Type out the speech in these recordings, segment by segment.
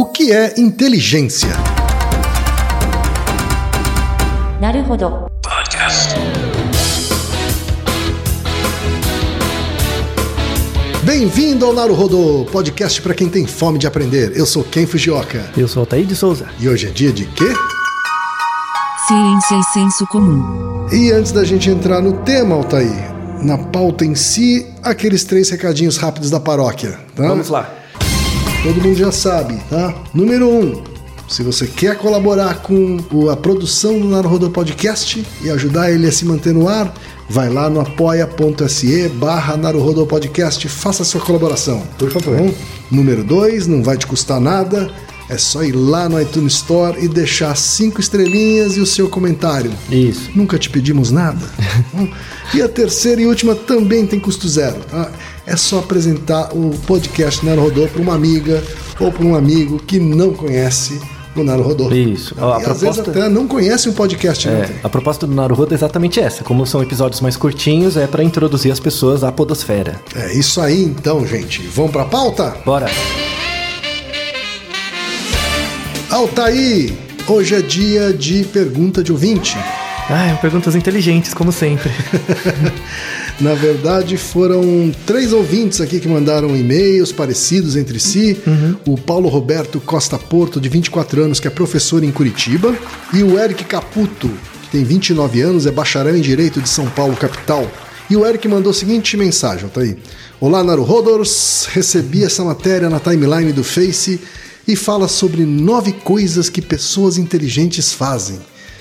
O que é inteligência? Naruhodo. Podcast. Bem-vindo ao Naruhodo, podcast para quem tem fome de aprender. Eu sou Ken Fujioka. Eu sou Altair de Souza. E hoje é dia de quê? Ciência e senso comum. E antes da gente entrar no tema, Altair, na pauta em si, aqueles três recadinhos rápidos da paróquia. Tá? Vamos lá. Todo mundo já sabe, tá? Número um, se você quer colaborar com a produção do Naruhodo Podcast e ajudar ele a se manter no ar, vai lá no apoia.se barra Naruhodo Podcast, faça a sua colaboração. Por favor. Número dois, não vai te custar nada, é só ir lá no iTunes Store e deixar cinco estrelinhas e o seu comentário. Isso. Nunca te pedimos nada. e a terceira e última também tem custo zero. Tá? É só apresentar o podcast Naruhodô para uma amiga ou para um amigo que não conhece o Naruhodô. Isso. E A às vezes proposta- até não conhece um podcast. É, né? a proposta do Naruhodo é exatamente essa. Como são episódios mais curtinhos, é para introduzir as pessoas à podosfera. É isso aí então, gente. Vamos para a pauta? Bora! Altaí, hoje é dia de pergunta de ouvinte. Ah, perguntas inteligentes, como sempre. Na verdade, foram três ouvintes aqui que mandaram e-mails parecidos entre si. O Paulo Roberto Costa Porto, de 24 anos, que é professor em Curitiba. E o Eric Caputo, que tem 29 anos, é bacharel em Direito de São Paulo, capital. E o Eric mandou a seguinte mensagem, tá aí. Olá, Naruhodors. Recebi essa matéria na timeline do Face e fala sobre nove coisas que pessoas inteligentes fazem.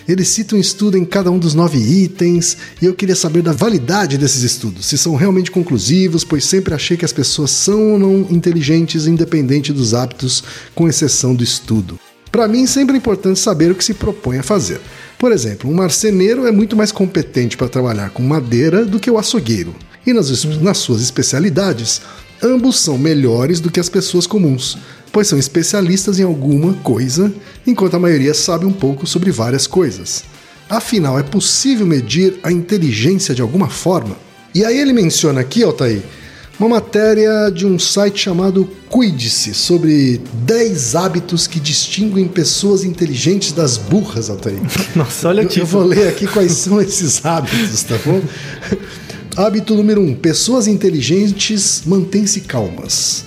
Ele cita um estudo em cada um dos nove itens e eu queria saber da validade desses estudos, se são realmente conclusivos, pois sempre achei que as pessoas são ou não inteligentes, independente dos hábitos, com exceção do estudo. Para mim, sempre é importante saber o que se propõe a fazer. Por exemplo, um marceneiro é muito mais competente para trabalhar com madeira do que o açougueiro. E nas, nas suas especialidades, ambos são melhores do que as pessoas comuns, pois são especialistas em alguma coisa, enquanto a maioria sabe um pouco sobre várias coisas. Afinal, é possível medir a inteligência de alguma forma? E aí ele menciona aqui, Altair, uma matéria de um site chamado Cuide-se, sobre 10 hábitos que distinguem pessoas inteligentes das burras, Altair. Nossa, olha Eu, eu título. vou ler aqui quais são esses hábitos, tá bom? Hábito número 1. Um, pessoas inteligentes mantêm-se calmas.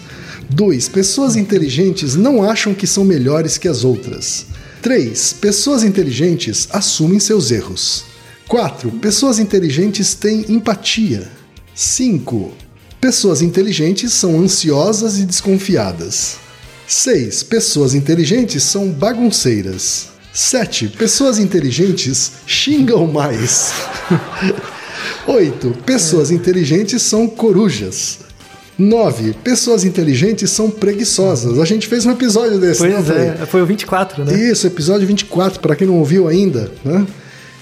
2. Pessoas inteligentes não acham que são melhores que as outras. 3. Pessoas inteligentes assumem seus erros. 4. Pessoas inteligentes têm empatia. 5. Pessoas inteligentes são ansiosas e desconfiadas. 6. Pessoas inteligentes são bagunceiras. 7. Pessoas inteligentes xingam mais. 8. Pessoas inteligentes são corujas. 9. Pessoas inteligentes são preguiçosas. A gente fez um episódio desse, né, Pois Frei? é, foi o 24, né? Isso, episódio 24, para quem não ouviu ainda, né?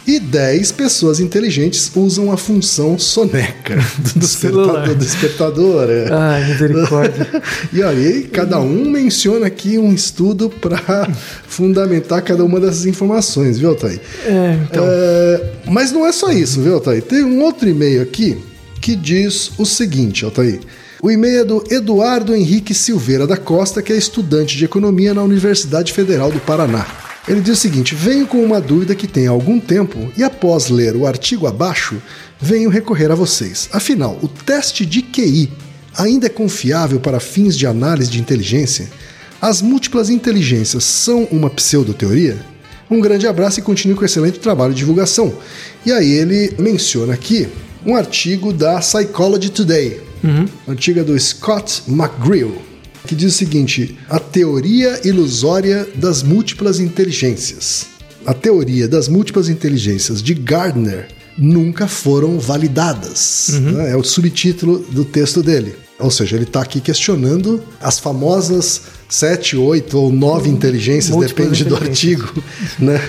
E 10 pessoas inteligentes usam a função soneca do, despertador. Do despertador é. Ai, misericórdia. E aí, cada um menciona aqui um estudo para fundamentar cada uma dessas informações, viu, Altair? É, então. É, mas não é só isso, viu, Altair? Tem um outro e-mail aqui que diz o seguinte, Altair. O e-mail é do Eduardo Henrique Silveira da Costa, que é estudante de economia na Universidade Federal do Paraná. Ele diz o seguinte: venho com uma dúvida que tem algum tempo e após ler o artigo abaixo, venho recorrer a vocês. Afinal, o teste de QI ainda é confiável para fins de análise de inteligência? As múltiplas inteligências são uma pseudoteoria? Um grande abraço e continue com o excelente trabalho de divulgação. E aí ele menciona aqui um artigo da Psychology Today, antiga do Scott McGreal, que diz o seguinte: a teoria ilusória das múltiplas inteligências. A teoria das múltiplas inteligências de Gardner nunca foram validadas. né? É o subtítulo do texto dele. Ou seja, ele está aqui questionando as famosas sete, oito ou nove inteligências, Múltiplas depende do inteligências. artigo, né,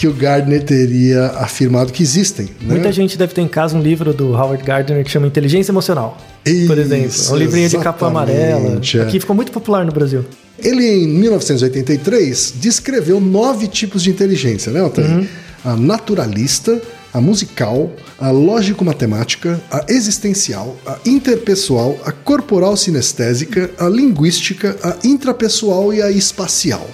que o Gardner teria afirmado que existem. Né? Muita gente deve ter em casa um livro do Howard Gardner que chama Inteligência Emocional. por Isso, exemplo. É um livrinho de capa amarela. é. Aqui ficou muito popular no Brasil. Ele, em 1983, descreveu nove tipos de inteligência, né, Altair? A naturalista, a musical, a lógico-matemática, a existencial, a interpessoal, a corporal sinestésica, a linguística, a intrapessoal e a espacial.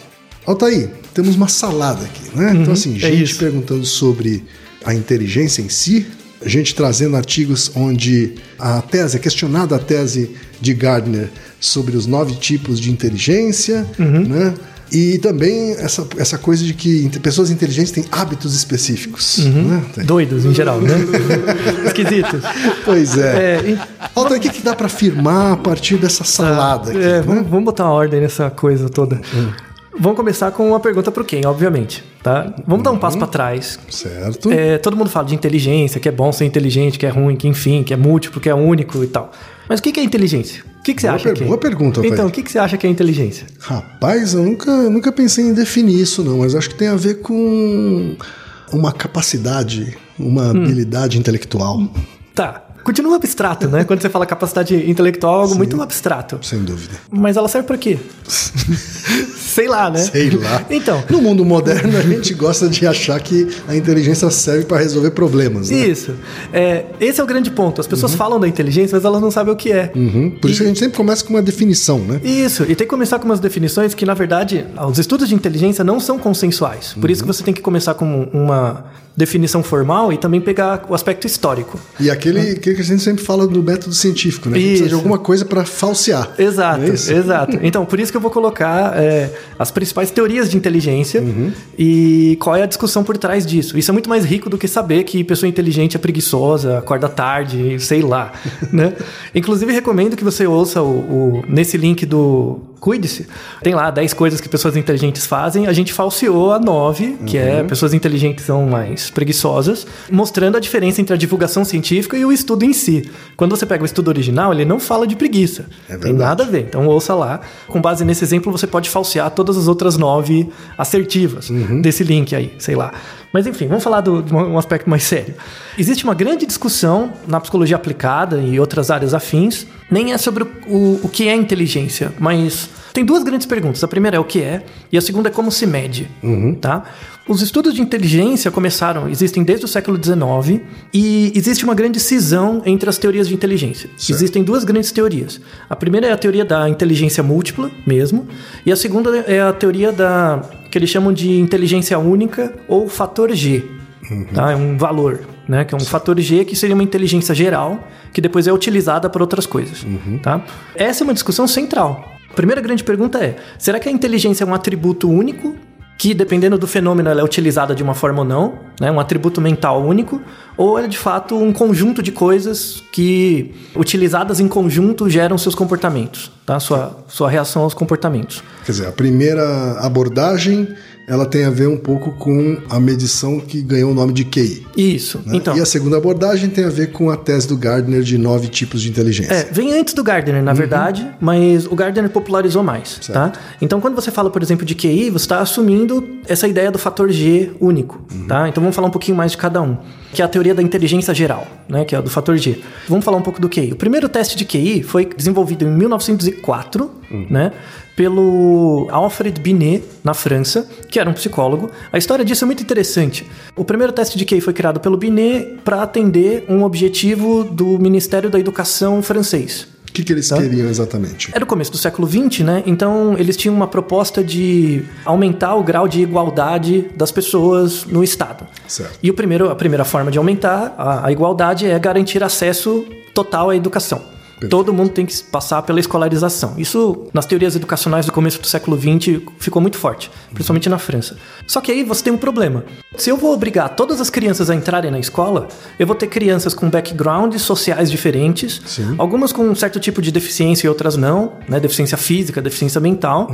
Altaí, temos uma salada aqui, né? então, assim, é gente isso. perguntando sobre a inteligência em si, gente trazendo artigos onde a tese, é questionada a tese de Gardner sobre os nove tipos de inteligência, né? E também essa, essa coisa de que pessoas inteligentes têm hábitos específicos. Né? Tem. Doidos em geral, né? Esquisitos. Pois é. É, e- Altair, o que, que dá para afirmar a partir dessa salada aqui? É, né? vamos, vamos botar uma ordem nessa coisa toda. Vamos começar com uma pergunta pro Ken, obviamente, tá? Vamos dar um passo pra trás. Certo? É, todo mundo fala de inteligência, que é bom ser inteligente, que é ruim, que enfim, que é múltiplo, que é único e tal. Mas o que é inteligência? O que, que você Boa acha per- que é? boa pergunta. Então, o que, que você acha que é inteligência? Rapaz, eu nunca, nunca pensei em definir isso, não, mas acho que tem a ver com uma capacidade, uma Hum. habilidade intelectual, Tá. Continua abstrato, né? Quando você fala capacidade intelectual, é algo muito abstrato. sem dúvida. Mas ela serve pra quê? Sei lá, né? Sei lá. Então, No mundo moderno, a gente gosta de achar que a inteligência serve para resolver problemas, né? isso. É, esse é o grande ponto. As pessoas falam da inteligência, mas elas não sabem o que é. Uhum. Por isso que a gente sempre começa com uma definição, né? Isso, e tem que começar com umas definições que, na verdade, os estudos de inteligência não são consensuais. Por isso que você tem que começar com uma definição formal e também pegar o aspecto histórico. E aquele, aquele que a gente sempre fala do método científico, né? Precisa de alguma coisa para falsear. Exato, Não é exato. Então, por isso que eu vou colocar é, as principais teorias de inteligência e qual é a discussão por trás disso. Isso é muito mais rico do que saber que pessoa inteligente é preguiçosa, acorda tarde, sei lá. né? Inclusive, recomendo que você ouça o, o- nesse link do Cuide-se. Tem lá 10 coisas que pessoas inteligentes fazem. A gente falseou a 9, que é pessoas inteligentes são mais preguiçosas, mostrando a diferença entre a divulgação científica e o estudo em si. Quando você pega o estudo original, ele não fala de preguiça. É Tem nada a ver. Então ouça lá. Com base nesse exemplo, você pode falsear todas as outras nove assertivas desse link aí, sei lá. Mas enfim, vamos falar de um aspecto mais sério. Existe uma grande discussão na psicologia aplicada e outras áreas afins, nem é sobre o, o, o que é inteligência, mas tem duas grandes perguntas. A primeira é o que é, e a segunda é como se mede. Tá? Os estudos de inteligência começaram, existem desde o século XIX, e existe uma grande cisão entre as teorias de inteligência. Certo. Existem duas grandes teorias. A primeira é a teoria da inteligência múltipla mesmo, e a segunda é a teoria da que eles chamam de inteligência única ou fator G. Tá? É um valor, né? Que é um fator G que seria uma inteligência geral que depois é utilizada para outras coisas. Tá? Essa é uma discussão central. A primeira grande pergunta é: será que a inteligência é um atributo único que dependendo do fenômeno ela é utilizada de uma forma ou não, né, um atributo mental único, ou é de fato um conjunto de coisas que utilizadas em conjunto geram seus comportamentos, tá? Sua, sua reação aos comportamentos. Quer dizer, a primeira abordagem ela tem a ver um pouco com a medição que ganhou o nome de QI. Isso. né? Então, E a segunda abordagem tem a ver com a tese do Gardner de nove tipos de inteligência. É, vem antes do Gardner, na verdade, mas o Gardner popularizou mais, tá? Então, quando você fala, por exemplo, de QI, você está assumindo essa ideia do fator G único, tá? Então, vamos falar um pouquinho mais de cada um, que é a teoria da inteligência geral, né? Que é a do fator G. Vamos falar um pouco do QI. O primeiro teste de QI foi desenvolvido em 1904, né? Pelo Alfred Binet, na França, que era um psicólogo. A história disso é muito interessante. O primeiro teste de QI foi criado pelo Binet para atender um objetivo do Ministério da Educação francês. O que, que eles queriam exatamente? Era o começo do século XX, né? Então eles tinham uma proposta de aumentar o grau de igualdade das pessoas no Estado. Certo. E o primeiro, a primeira forma de aumentar a, a igualdade é garantir acesso total à educação. Todo mundo tem que passar pela escolarização. Isso, nas teorias educacionais do começo do século XX, ficou muito forte, principalmente na França. Só que aí você tem um problema. Se eu vou obrigar todas as crianças a entrarem na escola, eu vou ter crianças com backgrounds sociais diferentes, Sim. algumas com um certo tipo de deficiência e outras não, né? Deficiência física, deficiência mental.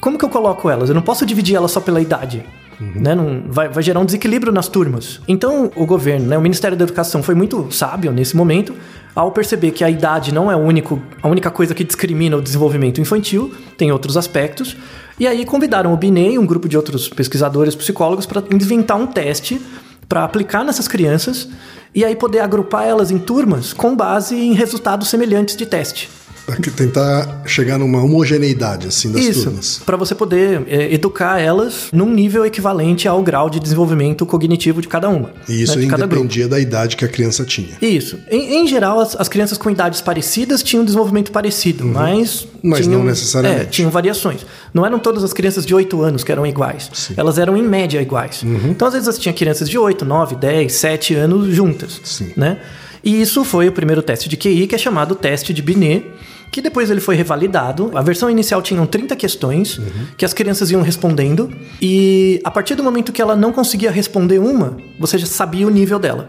Como que eu coloco elas? Eu não posso dividir elas só pela idade. Né? Não, vai, vai gerar um desequilíbrio nas turmas. Então, o governo, né, o Ministério da Educação foi muito sábio nesse momento, ao perceber que a idade não é único, a única coisa que discrimina o desenvolvimento infantil, tem outros aspectos. E aí convidaram o Binet e um grupo de outros pesquisadores, psicólogos, para inventar um teste para aplicar nessas crianças e aí poder agrupar elas em turmas com base em resultados semelhantes de teste. Que tentar chegar numa homogeneidade, assim, das Isso, turmas. para você poder é, educar elas num nível equivalente ao grau de desenvolvimento cognitivo de cada uma. E isso né, independia da idade que a criança tinha. Isso. Em, em geral, as, as crianças com idades parecidas tinham um desenvolvimento parecido, mas. Uhum. Mas tinham, não necessariamente. É, tinham variações. Não eram todas as crianças de 8 anos que eram iguais. Elas eram, em média, iguais. Uhum. Então, às vezes, você tinha crianças de 8, 9, 10, 7 anos juntas. Sim. Né? E isso foi o primeiro teste de QI, que é chamado teste de Binet, que depois ele foi revalidado. A versão inicial tinham 30 questões Uhum. que as crianças iam respondendo, e a partir do momento que ela não conseguia responder uma, você já sabia o nível dela.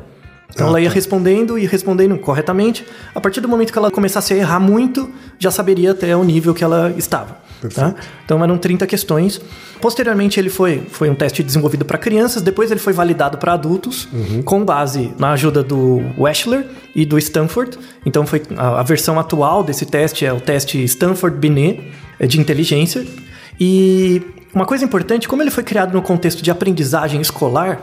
Então Ah, ela ia tá. respondendo e respondendo corretamente. A partir do momento que ela começasse a errar muito, já saberia até o nível que ela estava. Tá? Então eram 30 questões. Posteriormente ele foi, foi um teste desenvolvido para crianças, depois ele foi validado para adultos, com base na ajuda do Wechsler e do Stanford. Então foi a, a versão atual desse teste é o teste Stanford Binet é de inteligência. E uma coisa importante, como ele foi criado no contexto de aprendizagem escolar,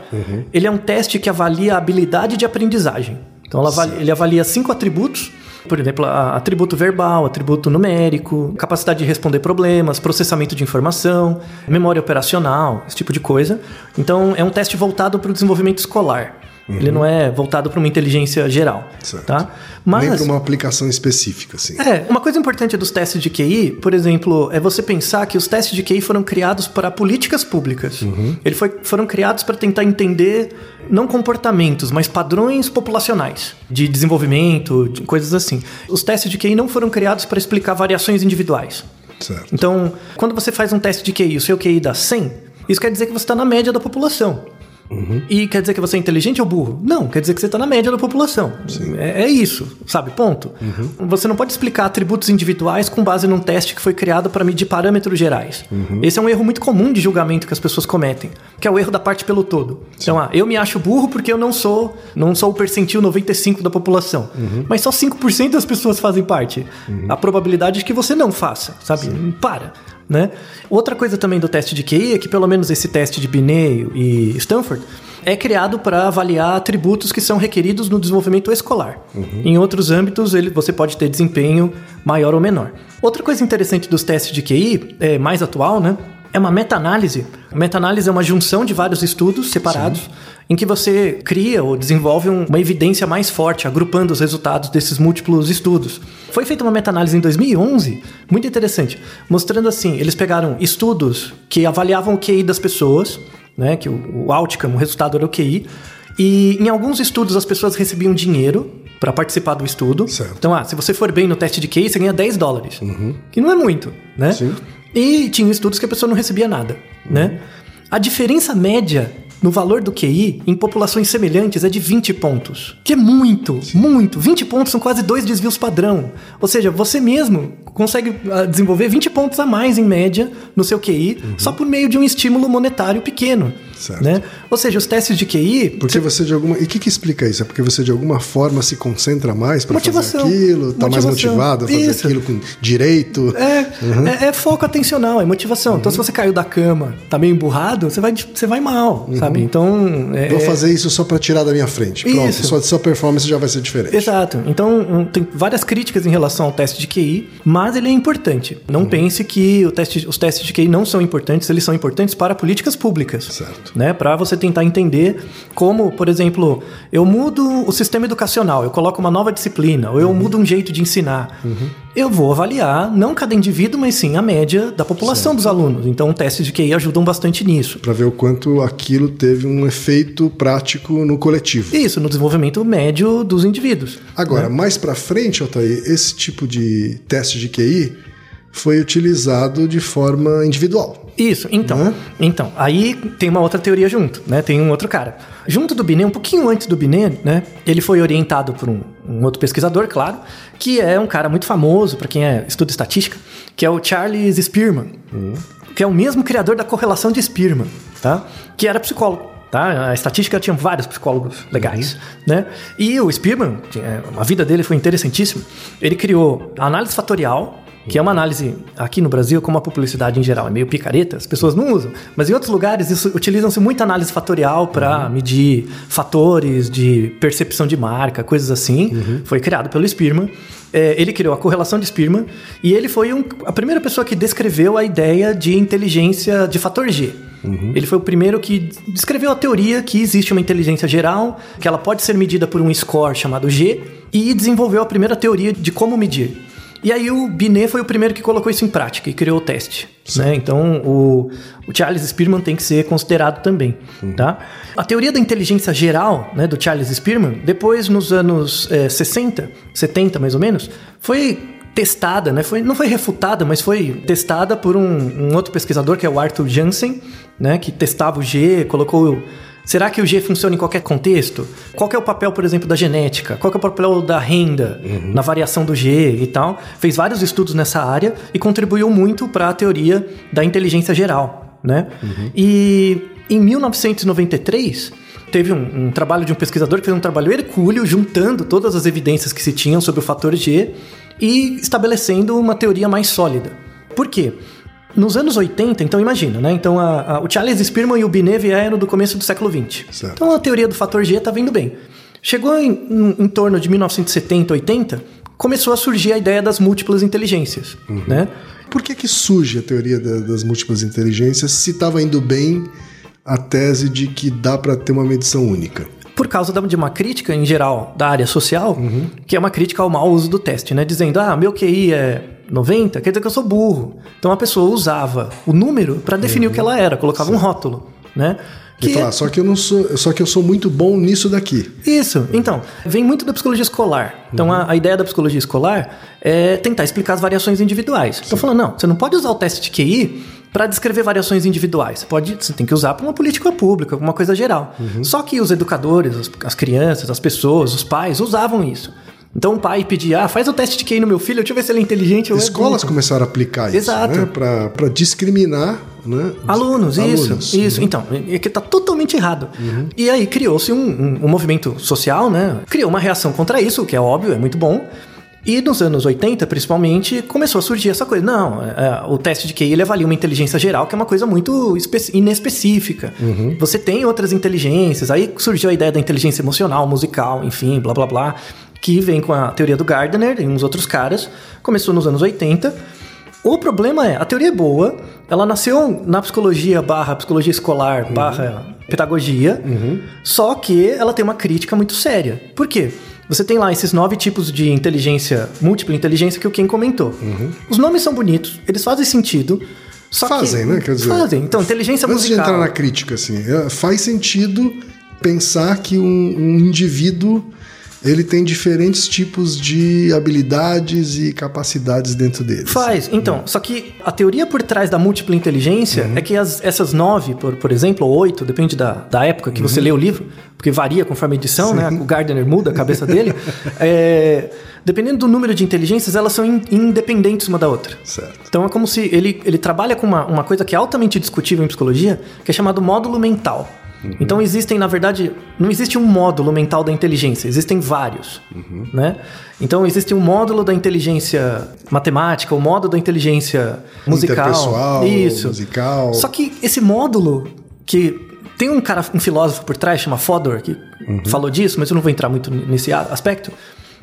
ele é um teste que avalia a habilidade de aprendizagem. Então avalia- ele avalia cinco atributos, por exemplo, atributo verbal, atributo numérico, capacidade de responder problemas, processamento de informação, memória operacional, esse tipo de coisa. Então é um teste voltado para o desenvolvimento escolar. Ele não é voltado para uma inteligência geral, Certo. tá? Nem para uma aplicação específica, assim. é, uma coisa importante dos testes de QI, por exemplo, é você pensar que os testes de QI foram criados para políticas públicas. Eles foi- foram criados para tentar entender não comportamentos, mas padrões populacionais de desenvolvimento, de coisas assim. Os testes de QI não foram criados para explicar variações individuais. Certo. Então, quando você faz um teste de QI, o seu QI dá 100, isso quer dizer que você está na média da população. E quer dizer que você é inteligente ou burro? Não, quer dizer que você está na média da população. É, é isso, sabe? Ponto. Você não pode explicar atributos individuais com base num teste que foi criado para medir parâmetros gerais. Esse é um erro muito comum de julgamento que as pessoas cometem, que é o erro da parte pelo todo. Então, ah, eu me acho burro porque eu não sou, não sou o percentil 95 da população. Mas só 5% das pessoas fazem parte. A probabilidade é que você não faça, sabe? Para. Né? Outra coisa também do teste de QI é que pelo menos esse teste de Binet e Stanford é criado para avaliar atributos que são requeridos no desenvolvimento escolar. Em outros âmbitos, ele, você pode ter desempenho maior ou menor. Outra coisa interessante dos testes de QI, é, mais atual, né? É uma meta-análise. A meta-análise é uma junção de vários estudos separados em que você cria ou desenvolve um- uma evidência mais forte, agrupando os resultados desses múltiplos estudos. Foi feita uma meta-análise em 2011, muito interessante, mostrando assim, eles pegaram estudos que avaliavam o QI das pessoas, né, que o, o outcome, o resultado era o QI, e em alguns estudos as pessoas recebiam dinheiro para participar do estudo. Certo. Então, ah, se você for bem no teste de QI, você ganha 10 dólares. Que não é muito, né? Sim. E tinha estudos que a pessoa não recebia nada, né? A diferença média no valor do QI em populações semelhantes é de 20 pontos. Que é muito, muito. 20 pontos são quase dois desvios padrão. Ou seja, você mesmo consegue ah, desenvolver 20 pontos a mais em média no seu QI só por meio de um estímulo monetário pequeno. Certo. Né? Ou seja, os testes de QI. Porque você de alguma. E o que, que explica isso? É porque você de alguma forma se concentra mais para fazer aquilo, tá mais motivado a fazer Isso. aquilo com direito. É, é, é foco atencional, é motivação. Então, se você caiu da cama, tá meio emburrado, você vai, você vai mal, sabe? Então. É, Vou fazer isso só para tirar da minha frente. Pronto, Isso. sua, sua performance já vai ser diferente. Exato. Então, tem várias críticas em relação ao teste de QI, mas ele é importante. Não pense que o teste- os testes de QI não são importantes, eles são importantes para políticas públicas. Certo. Né? Para você tentar entender como, por exemplo, eu mudo o sistema educacional, eu coloco uma nova disciplina, ou eu mudo um jeito de ensinar. Eu vou avaliar não cada indivíduo, mas sim a média da população dos alunos. Então, testes de QI ajudam bastante nisso. Para ver o quanto aquilo teve um efeito prático no coletivo. Isso, no desenvolvimento médio dos indivíduos. Agora, mais para frente, Altair, esse tipo de teste de QI foi utilizado de forma individual. Isso, então. Né? Então, aí tem uma outra teoria junto, né? Tem um outro cara. Junto do Binet, um pouquinho antes do Binet, né? Ele foi orientado por um, um outro pesquisador, claro, que é um cara muito famoso para quem é, estuda estatística, que é o Charles Spearman, que é o mesmo criador da correlação de Spearman, tá? Que era psicólogo. Tá? A estatística tinha vários psicólogos legais, né? E o Spearman, é- a vida dele foi interessantíssima. Ele criou a análise fatorial, que é uma análise aqui no Brasil, como a publicidade em geral é meio picareta, as pessoas não usam, mas em outros lugares isso- utilizam-se muita análise fatorial para medir fatores de percepção de marca, coisas assim. Foi criado pelo Spearman. É, ele criou a correlação de Spearman e ele foi um- a primeira pessoa que descreveu a ideia de inteligência de fator G. Ele foi o primeiro que descreveu a teoria que existe uma inteligência geral, que ela pode ser medida por um score chamado G, e desenvolveu a primeira teoria de como medir. E aí o Binet foi o primeiro que colocou isso em prática e criou o teste. Né? Então o, o Charles Spearman tem que ser considerado também. Tá? A teoria da inteligência geral né, do Charles Spearman, depois nos anos eh, 60, 70 mais ou menos, foi testada, né? Foi, não foi refutada, mas foi testada por um, um outro pesquisador que é o Arthur Jansen, né? Que testava o G, colocou. Será que o G funciona em qualquer contexto? Qual é o papel, por exemplo, da genética? Qual é o papel da renda na variação do G e tal? Fez vários estudos nessa área e contribuiu muito para a teoria da inteligência geral, né? E em 1993 teve um, um trabalho de um pesquisador que fez um trabalho hercúleo juntando todas as evidências que se tinham sobre o fator G e estabelecendo uma teoria mais sólida. Por quê? Nos anos 80, então imagina, né? Então a- a- o Charles Spearman e o Binet vieram do começo do século 20. Certo. Então a teoria do fator G está vindo bem. Chegou em, em- em torno de 1970, 80, começou a surgir a ideia das múltiplas inteligências, né? Por que, que surge a teoria da- das múltiplas inteligências se estava indo bem a tese de que dá para ter uma medição única? por causa de uma crítica em geral da área social, Uhum. que é uma crítica ao mau uso do teste, né? Dizendo, ah, meu QI é 90, quer dizer que eu sou burro. Então a pessoa usava o número para definir o que ela era, colocava um rótulo, né? Que- falar, só que eu não sou, só que eu sou muito bom nisso daqui. Isso, então, vem muito da psicologia escolar. Então, a, a ideia da psicologia escolar é tentar explicar as variações individuais. Então, falando, não, você não pode usar o teste de QI para descrever variações individuais. Você, pode, você tem que usar para uma política pública, alguma coisa geral. Só que os educadores, as, as crianças, as pessoas, os pais usavam isso. Então, o pai pedia, ah, faz o teste de QI no meu filho, deixa eu ver se ele é inteligente ou é Escolas burro." começaram a aplicar isso, Exato. né? Para discriminar, né? Alunos, Alunos. isso, isso. Então, é que tá totalmente errado. E aí criou-se um, um- um movimento social, né? Criou uma reação contra isso, que é óbvio, é muito bom. E nos anos 80, principalmente, começou a surgir essa coisa. Não, é, o teste de QI ele avalia uma inteligência geral, que é uma coisa muito espe- inespecífica. Você tem outras inteligências. Aí surgiu a ideia da inteligência emocional, musical, enfim, blá blá blá, que vem com a teoria do Gardner e uns outros caras. Começou nos anos 80. O problema é, a teoria é boa, ela nasceu na psicologia barra psicologia escolar barra pedagogia, só que ela tem uma crítica muito séria. Por quê? Você tem lá esses nove tipos de inteligência, múltipla inteligência que o Ken comentou. Os nomes são bonitos, eles fazem sentido, só Fazem, que... né? Quer dizer, Fazem. Então, inteligência Antes de musical... entrar na crítica, assim, é, faz sentido pensar que um, um indivíduo ele tem diferentes tipos de habilidades e capacidades dentro dele. Faz, então. Só que a teoria por trás da múltipla inteligência é que as- essas nove, por, por exemplo, ou oito, depende da, da época que você lê o livro, porque varia conforme a edição, né? O Gardner muda a cabeça dele. É, dependendo do número de inteligências, elas são in- independentes uma da outra. Certo. Então é como se ele, ele trabalha com uma, uma coisa que é altamente discutível em psicologia, que é chamado módulo mental. Então existem, na verdade, não existe um módulo mental da inteligência, existem vários, né? Então existe um módulo da inteligência matemática, o módulo da inteligência musical, Interpessoal, isso. musical. Só que esse módulo que tem um cara, um filósofo por trás, chama Fodor, que falou disso, mas eu não vou entrar muito nesse aspecto.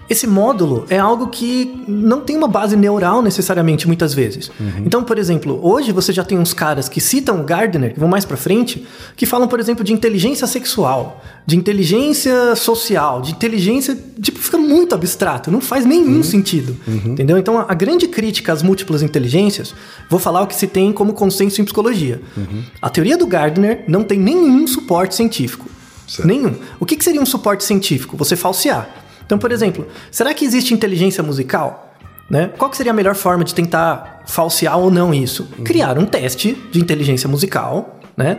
Esse módulo é algo que não tem uma base neural necessariamente, muitas vezes. Então, por exemplo, hoje você já tem uns caras que citam o Gardner, que vão mais pra frente, que falam, por exemplo, de inteligência sexual, de inteligência social, de inteligência. Tipo, fica muito abstrato, não faz nenhum sentido. Entendeu? Então, a, a grande crítica às múltiplas inteligências, vou falar o que se tem como consenso em psicologia. A teoria do Gardner não tem nenhum suporte científico. Certo. Nenhum. O que, que seria um suporte científico? Você falsear. Então, por exemplo, será que existe inteligência musical? Né? Qual que seria a melhor forma de tentar falsear ou não isso? Criar um teste de inteligência musical, né?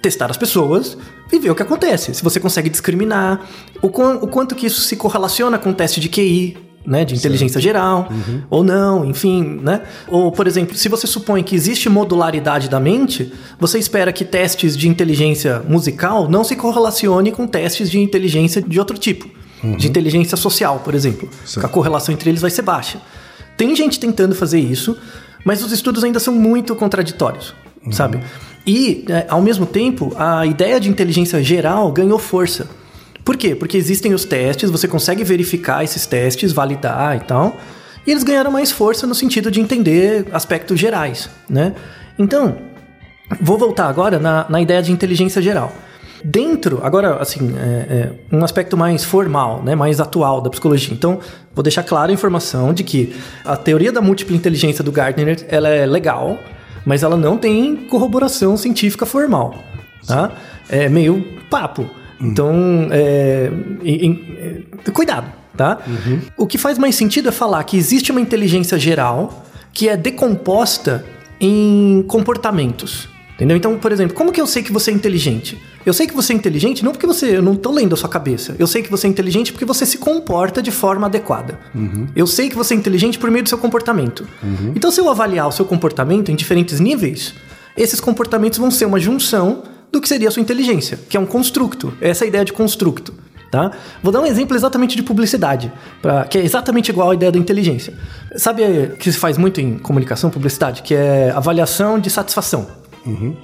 testar as pessoas e ver o que acontece. Se você consegue discriminar, o, o quanto que isso se correlaciona com o teste de QI, né, de inteligência geral, ou não, enfim, né? Ou, por exemplo, se você supõe que existe modularidade da mente, você espera que testes de inteligência musical não se correlacione com testes de inteligência de outro tipo, de inteligência social, por exemplo. Certo. A correlação entre eles vai ser baixa. Tem gente tentando fazer isso, mas os estudos ainda são muito contraditórios, sabe? E, é, ao mesmo tempo, a ideia de inteligência geral ganhou força. Por quê? Porque existem os testes, você consegue verificar esses testes, validar e tal. E eles ganharam mais força no sentido de entender aspectos gerais, né? Então, vou voltar agora na, na ideia de inteligência geral. Dentro, agora, assim, é, é, um aspecto mais formal, né, mais atual da psicologia. Então, vou deixar clara a informação de que a teoria da múltipla inteligência do Gardner, ela é legal, mas ela não tem corroboração científica formal, tá? É meio papo. Então, é, em- em- é, cuidado, tá? O que faz mais sentido é falar que existe uma inteligência geral que é decomposta em comportamentos. Entendeu? Então, por exemplo, como que eu sei que você é inteligente? Eu sei que você é inteligente não porque você. Eu não tô lendo a sua cabeça. Eu sei que você é inteligente porque você se comporta de forma adequada. Eu sei que você é inteligente por meio do seu comportamento. Então, se eu avaliar o seu comportamento em diferentes níveis, esses comportamentos vão ser uma junção do que seria a sua inteligência, que é um construto. Essa é a ideia de construto. Tá? Vou dar um exemplo exatamente de publicidade, pra, que é exatamente igual à ideia da inteligência. Sabe eh, que se faz muito em comunicação, publicidade, que é avaliação de satisfação.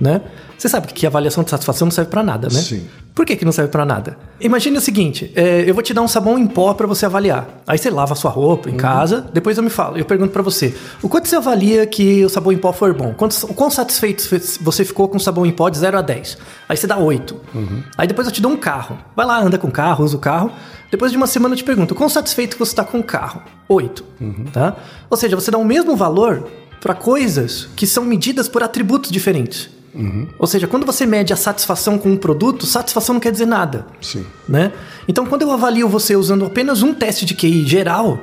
Né? Você sabe que avaliação de satisfação não serve pra nada, né? Sim. Por que, que não serve pra nada? Imagine o seguinte: é, eu vou te dar um sabão em pó pra você avaliar. Aí você lava a sua roupa em casa, depois eu me falo, eu pergunto pra você: o quanto você avalia que o sabão em pó for bom? Quanto, o quão satisfeito você ficou com o sabão em pó de 0 a 10? Aí você dá 8. Aí depois eu te dou um carro. Vai lá, anda com o carro, usa o carro. Depois de uma semana eu te pergunto: quão satisfeito você está com o carro? 8. Tá? Ou seja, você dá o mesmo valor para coisas que são medidas por atributos diferentes. Ou seja, quando você mede a satisfação com um produto, satisfação não quer dizer nada. Sim. Né? Então, quando eu avalio você usando apenas um teste de QI geral,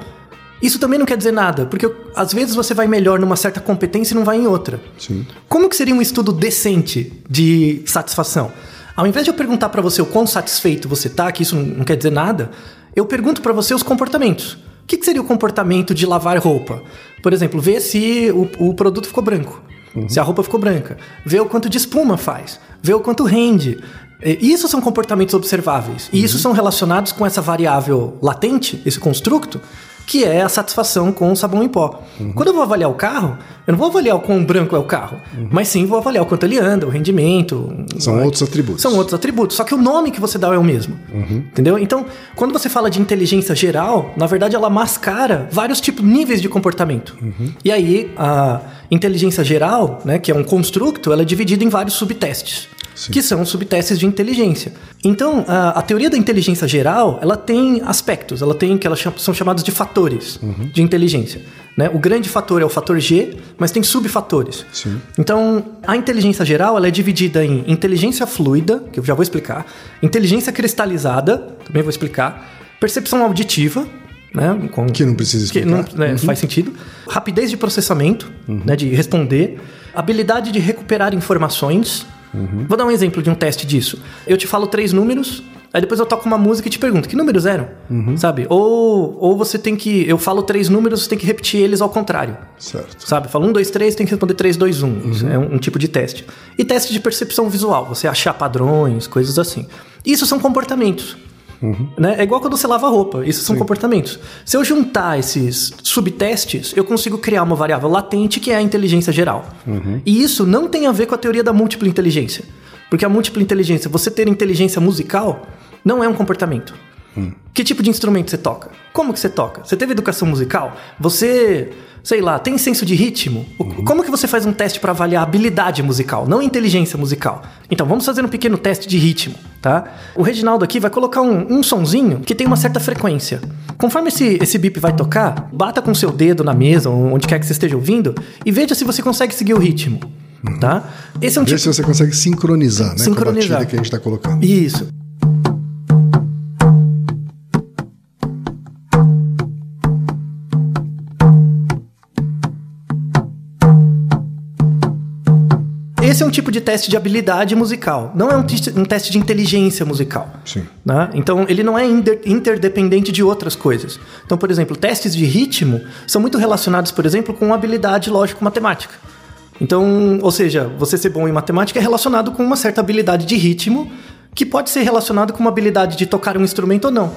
isso também não quer dizer nada, porque às vezes você vai melhor numa certa competência e não vai em outra. Sim. Como que seria um estudo decente de satisfação? Ao invés de eu perguntar pra você o quão satisfeito você tá, que isso não quer dizer nada, eu pergunto pra você os comportamentos. O que, que seria o comportamento de lavar roupa? Por exemplo, ver se o, o produto ficou branco, se a roupa ficou branca, ver o quanto de espuma faz, ver o quanto rende. Isso são comportamentos observáveis. E isso são relacionados com essa variável latente, esse construto, que é a satisfação com o sabão em pó. Quando eu vou avaliar o carro, eu não vou avaliar o quão branco é o carro, mas sim vou avaliar o quanto ele anda, o rendimento. São outros atributos. São outros atributos, só que o nome que você dá é o mesmo. Entendeu? Então, quando você fala de inteligência geral, na verdade ela mascara vários tipos, níveis de comportamento. E aí, a inteligência geral, né, que é um construto, ela é dividida em vários subtestes. Que são subtestes de inteligência. Então, a, a teoria da inteligência geral, ela tem aspectos, ela tem que elas são chamados de fatores de inteligência. Né? O grande fator é o fator G, mas tem subfatores. Sim. Então, a inteligência geral ela é dividida em inteligência fluida, que eu já vou explicar, inteligência cristalizada, também vou explicar, percepção auditiva, né, com- Que não precisa que explicar. não né, faz sentido, rapidez de processamento, né, de responder, habilidade de recuperar informações. Vou dar um exemplo de um teste disso. Eu te falo três números, aí depois eu toco uma música e te pergunto que números eram, sabe? Ou, ou você tem que, eu falo três números, você tem que repetir eles ao contrário. Certo. Sabe? Fala 1, 2, 3, tem que responder 3, 2, 1. Isso é um, um tipo de teste. E teste de percepção visual, você achar padrões, coisas assim. Isso são comportamentos. Né? É igual quando você lava a roupa, isso são comportamentos. Se eu juntar esses subtestes, eu consigo criar uma variável latente que é a inteligência geral. E isso não tem a ver com a teoria da múltipla inteligência. Porque a múltipla inteligência, você ter inteligência musical, não é um comportamento. Que tipo de instrumento você toca? Como que você toca? Você teve educação musical? Você, sei lá, tem senso de ritmo? O- Como que você faz um teste para avaliar habilidade musical, não inteligência musical? Então, vamos fazer um pequeno teste de ritmo, tá? O Reginaldo aqui vai colocar um, um sonzinho que tem uma certa frequência. Conforme esse, esse bip vai tocar, bata com seu dedo na mesa, onde quer que você esteja ouvindo, e veja se você consegue seguir o ritmo, tá? Esse é um Ver tipo... se você consegue sincronizar, né? Com a Sincronizar. batida que a gente está colocando. Isso. Esse é um tipo de teste de habilidade musical, não é um, teste- um teste de inteligência musical. Sim. né? Então, ele não é inter- interdependente de outras coisas. Então, por exemplo, testes de ritmo são muito relacionados, por exemplo, com habilidade lógico-matemática. Então, ou seja, você ser bom em matemática é relacionado com uma certa habilidade de ritmo, que pode ser relacionado com uma habilidade de tocar um instrumento ou não.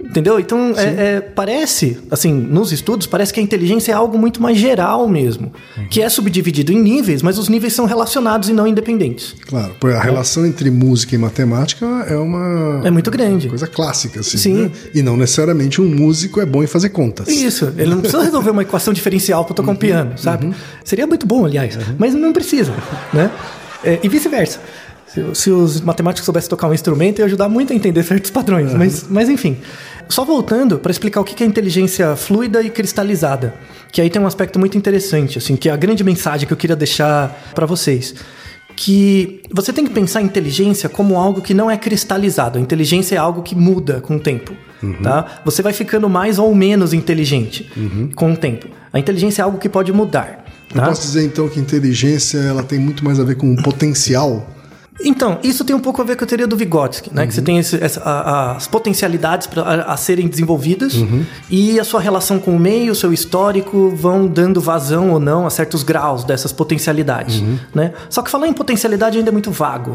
Entendeu? Então, é- é, parece, assim, nos estudos, parece que a inteligência é algo muito mais geral mesmo. Que é subdividido em níveis, mas os níveis são relacionados e não independentes. Claro, a relação entre música e matemática é uma É muito grande. coisa clássica, assim. Sim. né? E não necessariamente um músico é bom em fazer contas. Isso, ele não precisa resolver uma equação diferencial para tocar um piano, sabe? Seria muito bom, aliás, mas não precisa, né? É, e vice-versa. Se, se os matemáticos soubessem tocar um instrumento, ia ajudar muito a entender certos padrões, mas, mas enfim. Só voltando para explicar o que é inteligência fluida e cristalizada, que aí tem um aspecto muito interessante, assim, que é a grande mensagem que eu queria deixar para vocês que você tem que pensar a inteligência como algo que não é cristalizado. A inteligência é algo que muda com o tempo, tá? Você vai ficando mais ou menos inteligente com o tempo. A inteligência é algo que pode mudar, Eu tá? posso dizer então que inteligência ela tem muito mais a ver com o potencial. Então, isso tem um pouco a ver com a teoria do Vygotsky, né? Que você tem esse- essa- a- as potencialidades pra, a, a serem desenvolvidas e a sua relação com o meio, o seu histórico vão dando vazão ou não a certos graus dessas potencialidades, né? Só que falar em potencialidade ainda é muito vago.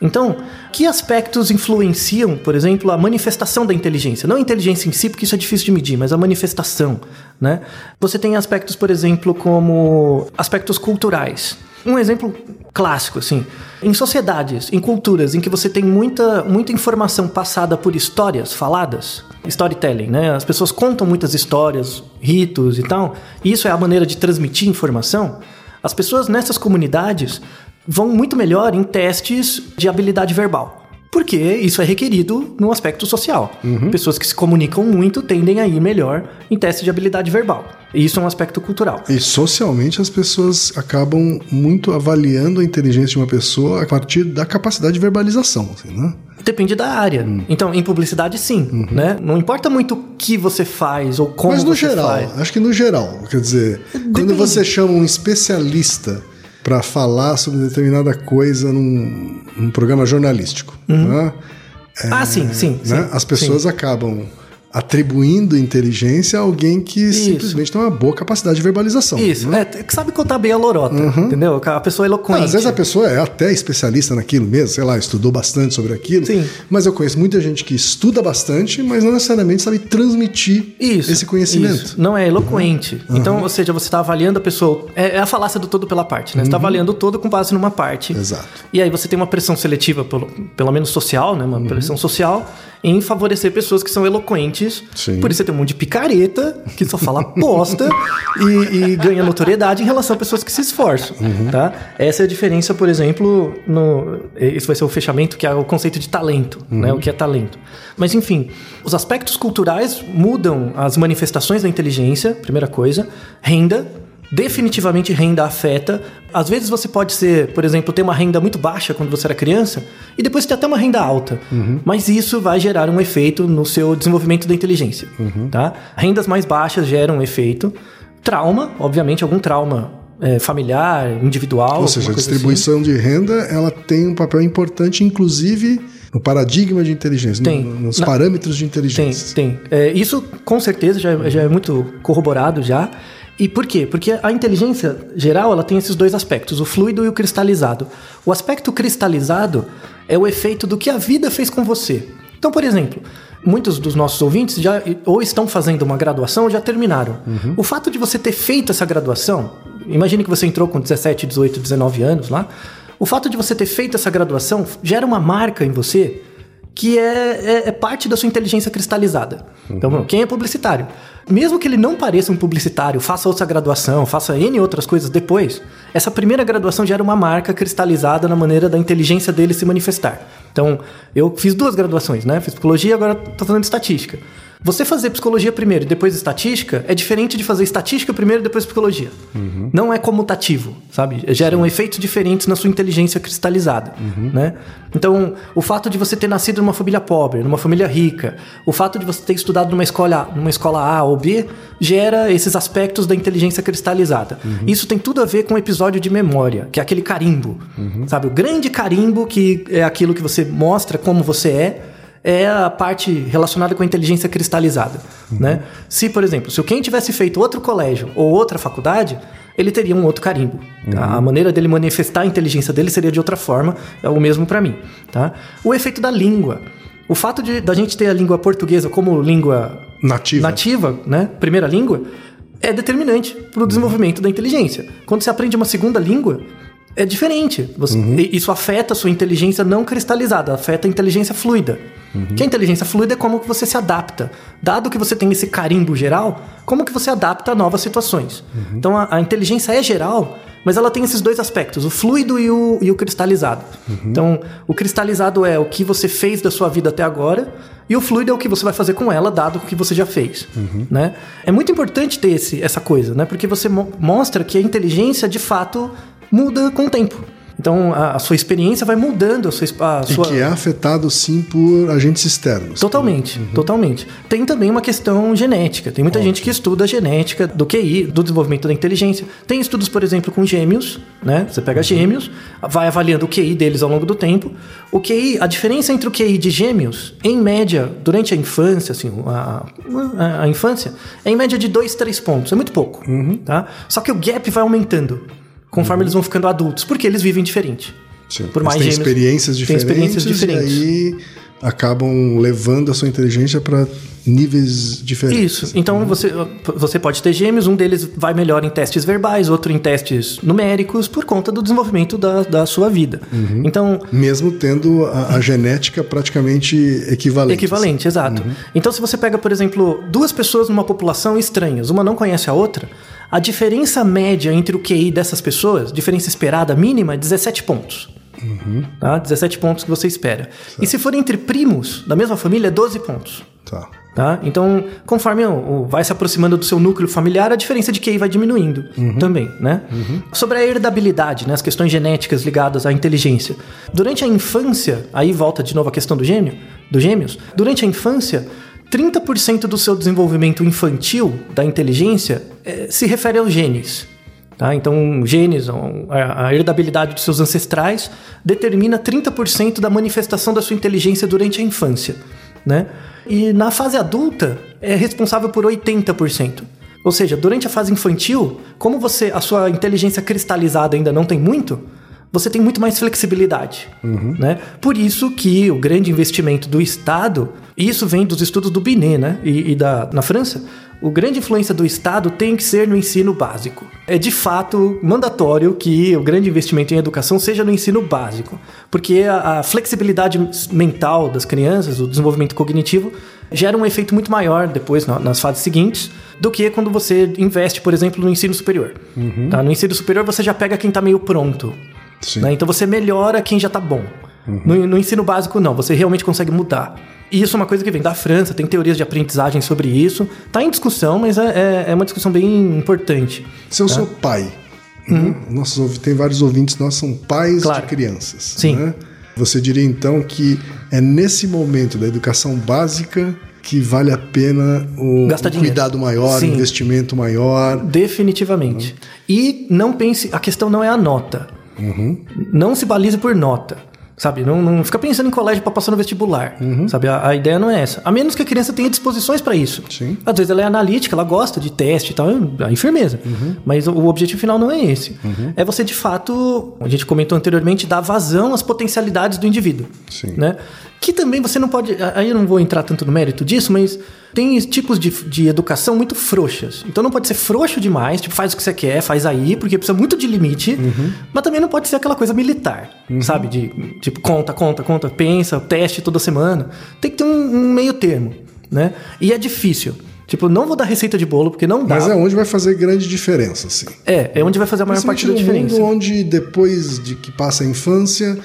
Então, que aspectos influenciam, por exemplo, a manifestação da inteligência? Não a inteligência em si, porque isso é difícil de medir, mas a manifestação, né? Você tem aspectos, por exemplo, como aspectos culturais. Um exemplo clássico, assim, em sociedades, em culturas em que você tem muita, muita informação passada por histórias faladas, storytelling, né? As pessoas contam muitas histórias, ritos e tal, e isso é a maneira de transmitir informação. As pessoas nessas comunidades vão muito melhor em testes de habilidade verbal. Porque isso é requerido no aspecto social. Pessoas que se comunicam muito tendem a ir melhor em teste de habilidade verbal. E isso é um aspecto cultural. E socialmente as pessoas acabam muito avaliando a inteligência de uma pessoa a partir da capacidade de verbalização, assim, né? Depende da área. Então, em publicidade, sim. Né? Não importa muito o que você faz ou como Mas no você geral, faz. acho que no geral, quer dizer, quando Depende. você chama um especialista para falar sobre determinada coisa num, num programa jornalístico, né? Ah, sim, sim. né? sim, As pessoas sim. acabam atribuindo inteligência a alguém que simplesmente tem uma boa capacidade de verbalização. Isso, né? é, que sabe contar bem a lorota, entendeu? A pessoa é Não, eloquente. às vezes a pessoa é até especialista naquilo mesmo, sei lá, estudou bastante sobre aquilo. Sim. Mas eu conheço muita gente que estuda bastante, mas não necessariamente sabe transmitir Isso, esse conhecimento. isso. Não é eloquente. Então, ou seja, você está avaliando a pessoa. É, é a falácia do todo pela parte, né? Você está avaliando o todo com base numa parte. Exato. E aí você tem uma pressão seletiva, pelo, pelo menos social, né? Uma pressão social em favorecer pessoas que são eloquentes. Sim. Por isso você tem um monte de picareta que só fala bosta e, e ganha notoriedade em relação a pessoas que se esforçam, tá? Essa é a diferença, por exemplo, no... Esse vai ser o fechamento, que é o conceito de talento, né? O que é talento. Mas, enfim, os aspectos culturais mudam as manifestações da inteligência, primeira coisa. Renda, definitivamente renda afeta. Às vezes você pode ser, por exemplo, ter uma renda muito baixa quando você era criança e depois ter até uma renda alta. Mas isso vai gerar um efeito no seu desenvolvimento da inteligência, tá? Rendas mais baixas geram um efeito. Trauma, obviamente, algum trauma é, familiar, individual. Ou seja, a distribuição de renda ela tem um papel importante, inclusive no paradigma de inteligência, Tem. no- nos Na- parâmetros de Tem, inteligência. tem. É, isso com certeza já, é- já é muito corroborado já. E por quê? Porque a inteligência geral ela tem esses dois aspectos, o fluido e o cristalizado. O aspecto cristalizado é o efeito do que a vida fez com você. Então, por exemplo, muitos dos nossos ouvintes já ou estão fazendo uma graduação ou já terminaram. O fato de você ter feito essa graduação, imagine que você entrou com 17, 18, 19 anos lá. O fato de você ter feito essa graduação gera uma marca em você que é, é- é parte da sua inteligência cristalizada. Então, quem é publicitário? Mesmo que ele não pareça um publicitário, faça outra graduação, faça N outras coisas depois, essa primeira graduação gera uma marca cristalizada na maneira da inteligência dele se manifestar. Então, eu fiz duas graduações, né? Fiz psicologia e agora estou fazendo estatística. Você fazer psicologia primeiro e depois estatística é diferente de fazer estatística primeiro e depois psicologia. Não é comutativo, sabe? Geram efeitos diferentes na sua inteligência cristalizada, né? Então, o fato de você ter nascido numa família pobre, numa família rica, o fato de você ter estudado numa escola, numa escola A ou B, gera esses aspectos da inteligência cristalizada. Isso tem tudo a ver com o episódio de memória, que é aquele carimbo, sabe? O grande carimbo que é aquilo que você mostra como você é, é a parte relacionada com a inteligência cristalizada, né? Se, por exemplo, se o Ken tivesse feito outro colégio ou outra faculdade, ele teria um outro carimbo. tá? A maneira dele manifestar a inteligência dele seria de outra forma, é o mesmo para mim, tá? O efeito da língua. O fato de da gente ter a língua portuguesa como língua Nativa. nativa, né, primeira língua, é determinante para o desenvolvimento da inteligência. Quando você aprende uma segunda língua, é diferente. Você- e- Isso afeta a sua inteligência não cristalizada, afeta a inteligência fluida. Que a inteligência fluida é como que você se adapta. Dado que você tem esse carimbo geral, como que você adapta a novas situações. Então a, a inteligência é geral, mas ela tem esses dois aspectos, o fluido e o, e o cristalizado. Então, o cristalizado é o que você fez da sua vida até agora, e o fluido é o que você vai fazer com ela, dado o que você já fez. Né? É muito importante ter esse, essa coisa, né? porque você mo- mostra que a inteligência, de fato, muda com o tempo. Então, a, sua experiência vai mudando a sua... A E sua... que é afetado sim por agentes externos. Totalmente, totalmente. Tem também uma questão genética. Tem muita gente que estuda a genética do QI, do desenvolvimento da inteligência. Tem estudos, por exemplo, com gêmeos, né? Você pega gêmeos, vai avaliando o QI deles ao longo do tempo. O QI, a diferença entre o QI de gêmeos, em média, durante a infância, assim, a, a- a infância, é em média de 2, 3 pontos. É muito pouco, tá? Só que o gap vai aumentando conforme eles vão ficando adultos, porque eles vivem diferente. Sim, Por eles mais têm gêmeos- experiências diferentes, experiências diferentes. e aí acabam levando a sua inteligência para níveis diferentes. Isso. Então você, você pode ter gêmeos, um deles vai melhor em testes verbais, outro em testes numéricos, por conta do desenvolvimento da, da sua vida. Então, Mesmo tendo a, a genética praticamente equivalente. equivalente, exato. Então, se você pega, por exemplo, duas pessoas numa população estranhas, uma não conhece a outra, a diferença média entre o QI dessas pessoas, diferença esperada mínima, é 17 pontos. Tá? 17 pontos que você espera. E se for entre primos da mesma família, é 12 pontos. Tá. Tá? Então, conforme o, o- vai se aproximando do seu núcleo familiar, a diferença de QI vai diminuindo também, né? Sobre a herdabilidade, né, as questões genéticas ligadas à inteligência. Durante a infância, aí volta de novo a questão do gêmeo, dos gêmeos. Durante a infância, 30% do seu desenvolvimento infantil da inteligência eh, se refere aos genes. Tá? Então, genes, a herdabilidade dos seus ancestrais, determina 30% da manifestação da sua inteligência durante a infância. Né? E na fase adulta, é responsável por 80%. Ou seja, durante a fase infantil, como você a sua inteligência cristalizada ainda não tem muito, você tem muito mais flexibilidade. Né? Por isso que o grande investimento do Estado, e isso vem dos estudos do Binet né? e, e da, na França, o grande influência do Estado tem que ser no ensino básico. É de fato mandatório que o grande investimento em educação seja no ensino básico, porque a, a flexibilidade mental das crianças, o desenvolvimento cognitivo, gera um efeito muito maior depois, na- nas fases seguintes, do que quando você investe, por exemplo, no ensino superior. Tá? No ensino superior você já pega quem está meio pronto. Né? Então você melhora quem já tá bom. No, no ensino básico, não, você realmente consegue mudar. E isso é uma coisa que vem da França, tem teorias de aprendizagem sobre isso. Tá em discussão, mas é, é- é uma discussão bem importante. Se eu sou pai, né? nossos, ouvi- tem vários ouvintes, nós são pais Uhum. Claro. de crianças. Sim. né? Você diria então que é nesse momento da educação básica que vale a pena o, o cuidado maior, Sim. investimento maior. Definitivamente. E não pense, a questão não é a nota. Não se balize por nota. Sabe, não, não fica pensando em colégio para passar no vestibular. Sabe, a, a ideia não é essa. A menos que a criança tenha disposições para isso. Sim. Às vezes ela é analítica, ela gosta de teste e tal, aí firmeza. Mas o, o objetivo final não é esse. É você, de fato, a gente comentou anteriormente, dar vazão às potencialidades do indivíduo. Sim. Né? Que também você não pode. Aí eu não vou entrar tanto no mérito disso, mas tem tipos de, de educação muito frouxas. Então não pode ser frouxo demais, tipo, faz o que você quer, faz aí, porque precisa muito de limite. Mas também não pode ser aquela coisa militar, sabe? De tipo, conta, conta, conta, pensa, teste toda semana. Tem que ter um, um meio termo, né? E é difícil. Tipo, não vou dar receita de bolo, porque não dá. Mas é onde vai fazer grande diferença, assim. É, é onde vai fazer a maior parte da diferença. num mundo onde depois de que passa a infância,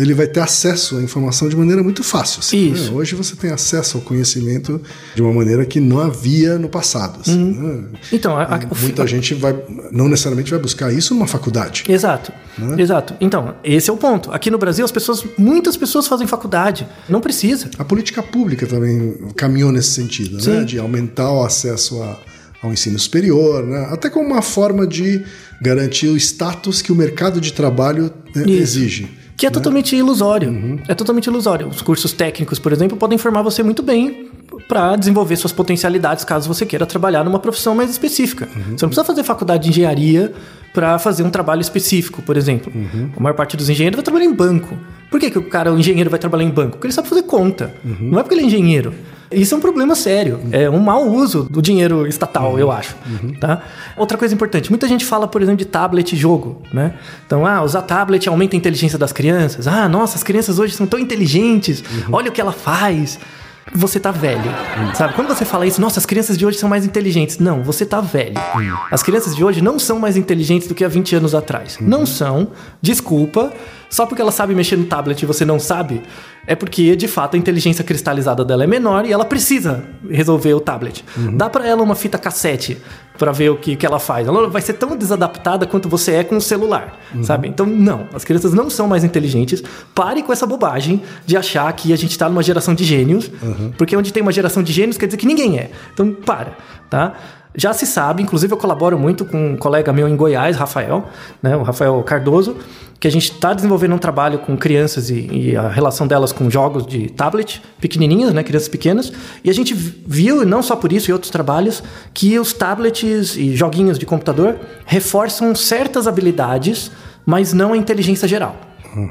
ele vai ter acesso à informação de maneira muito fácil. assim, né? Hoje você tem acesso ao conhecimento de uma maneira que não havia no passado. assim, né? Então, a- a- fi- Muita gente vai, não necessariamente vai buscar isso numa faculdade. Exato, exato. Então, esse é o ponto. Aqui no Brasil, as pessoas, muitas pessoas fazem faculdade. Não precisa. A política pública também caminhou nesse sentido, né? De aumentar o acesso a- ao ensino superior, né? até como uma forma de garantir o status que o mercado de trabalho né, exige. Que é totalmente ilusório. É totalmente ilusório. Os cursos técnicos, por exemplo, podem formar você muito bem para desenvolver suas potencialidades caso você queira trabalhar numa profissão mais específica. Você não precisa fazer faculdade de engenharia para fazer um trabalho específico, por exemplo. A maior parte dos engenheiros vai trabalhar em banco. Por que, que o cara, o engenheiro, vai trabalhar em banco? Porque ele sabe fazer conta. Não é porque ele é engenheiro. Isso é um problema sério. É um mau uso do dinheiro estatal, eu acho. Tá? Outra coisa importante: muita gente fala, por exemplo, de tablet e jogo. Né? Então, ah, usar tablet aumenta a inteligência das crianças. Ah, nossa, as crianças hoje são tão inteligentes. Olha o que ela faz você tá velho, sabe? Quando você fala isso, nossa, as crianças de hoje são mais inteligentes. Não, você tá velho. As crianças de hoje não são mais inteligentes do que há 20 anos atrás. Não são. Desculpa. Só porque ela sabe mexer no tablet e você não sabe, é porque, de fato, a inteligência cristalizada dela é menor e ela precisa resolver o tablet. Dá pra ela uma fita cassete pra ver o que, que ela faz. Ela vai ser tão desadaptada quanto você é com o celular, sabe? Então, não. As crianças não são mais inteligentes. Pare com essa bobagem de achar que a gente tá numa geração de gênios, porque onde tem uma geração de gênios quer dizer que ninguém é. Então, para, tá? Já se sabe, inclusive eu colaboro muito com um colega meu em Goiás, Rafael, né, o Rafael Cardoso, que a gente está desenvolvendo um trabalho com crianças e, e a relação delas com jogos de tablet, pequenininhas, né, crianças pequenas, e a gente viu, e não só por isso, e outros trabalhos, que os tablets e joguinhos de computador reforçam certas habilidades, mas não a inteligência geral.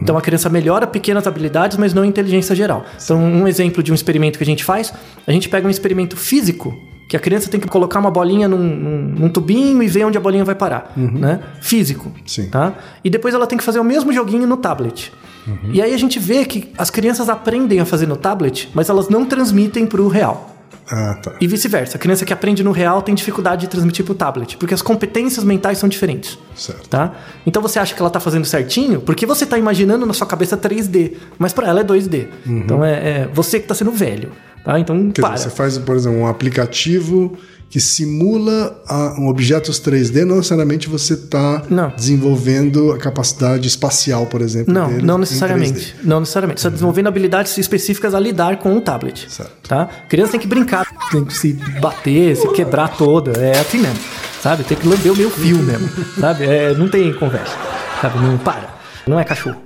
Então a criança melhora pequenas habilidades, mas não a inteligência geral. Então, um exemplo de um experimento que a gente faz, a gente pega um experimento físico, que a criança tem que colocar uma bolinha num, num- num tubinho e ver onde a bolinha vai parar, né? Físico, Sim. tá? E depois ela tem que fazer o mesmo joguinho no tablet. E aí a gente vê que as crianças aprendem a fazer no tablet, mas elas não transmitem para o real. Ah, tá. E vice-versa. A criança que aprende no real tem dificuldade de transmitir para o tablet, porque as competências mentais são diferentes. Certo. Tá? Então você acha que ela tá fazendo certinho porque você tá imaginando na sua cabeça 3D, mas para ela é 2D. Então é, é você que tá sendo velho. Tá? Então Quer para. dizer, você faz, por exemplo, um aplicativo que simula a- um objetos 3D, não necessariamente você está desenvolvendo a capacidade espacial, por exemplo. Não, não necessariamente. 3D. Não necessariamente. Você está desenvolvendo habilidades específicas a lidar com o tablet. Certo. Tá? Criança tem que brincar, tem que se bater, se quebrar toda. É assim mesmo. Sabe? Tem que lamber o meu fio mesmo. Sabe? É, não tem conversa. Sabe? Não para. Não é cachorro.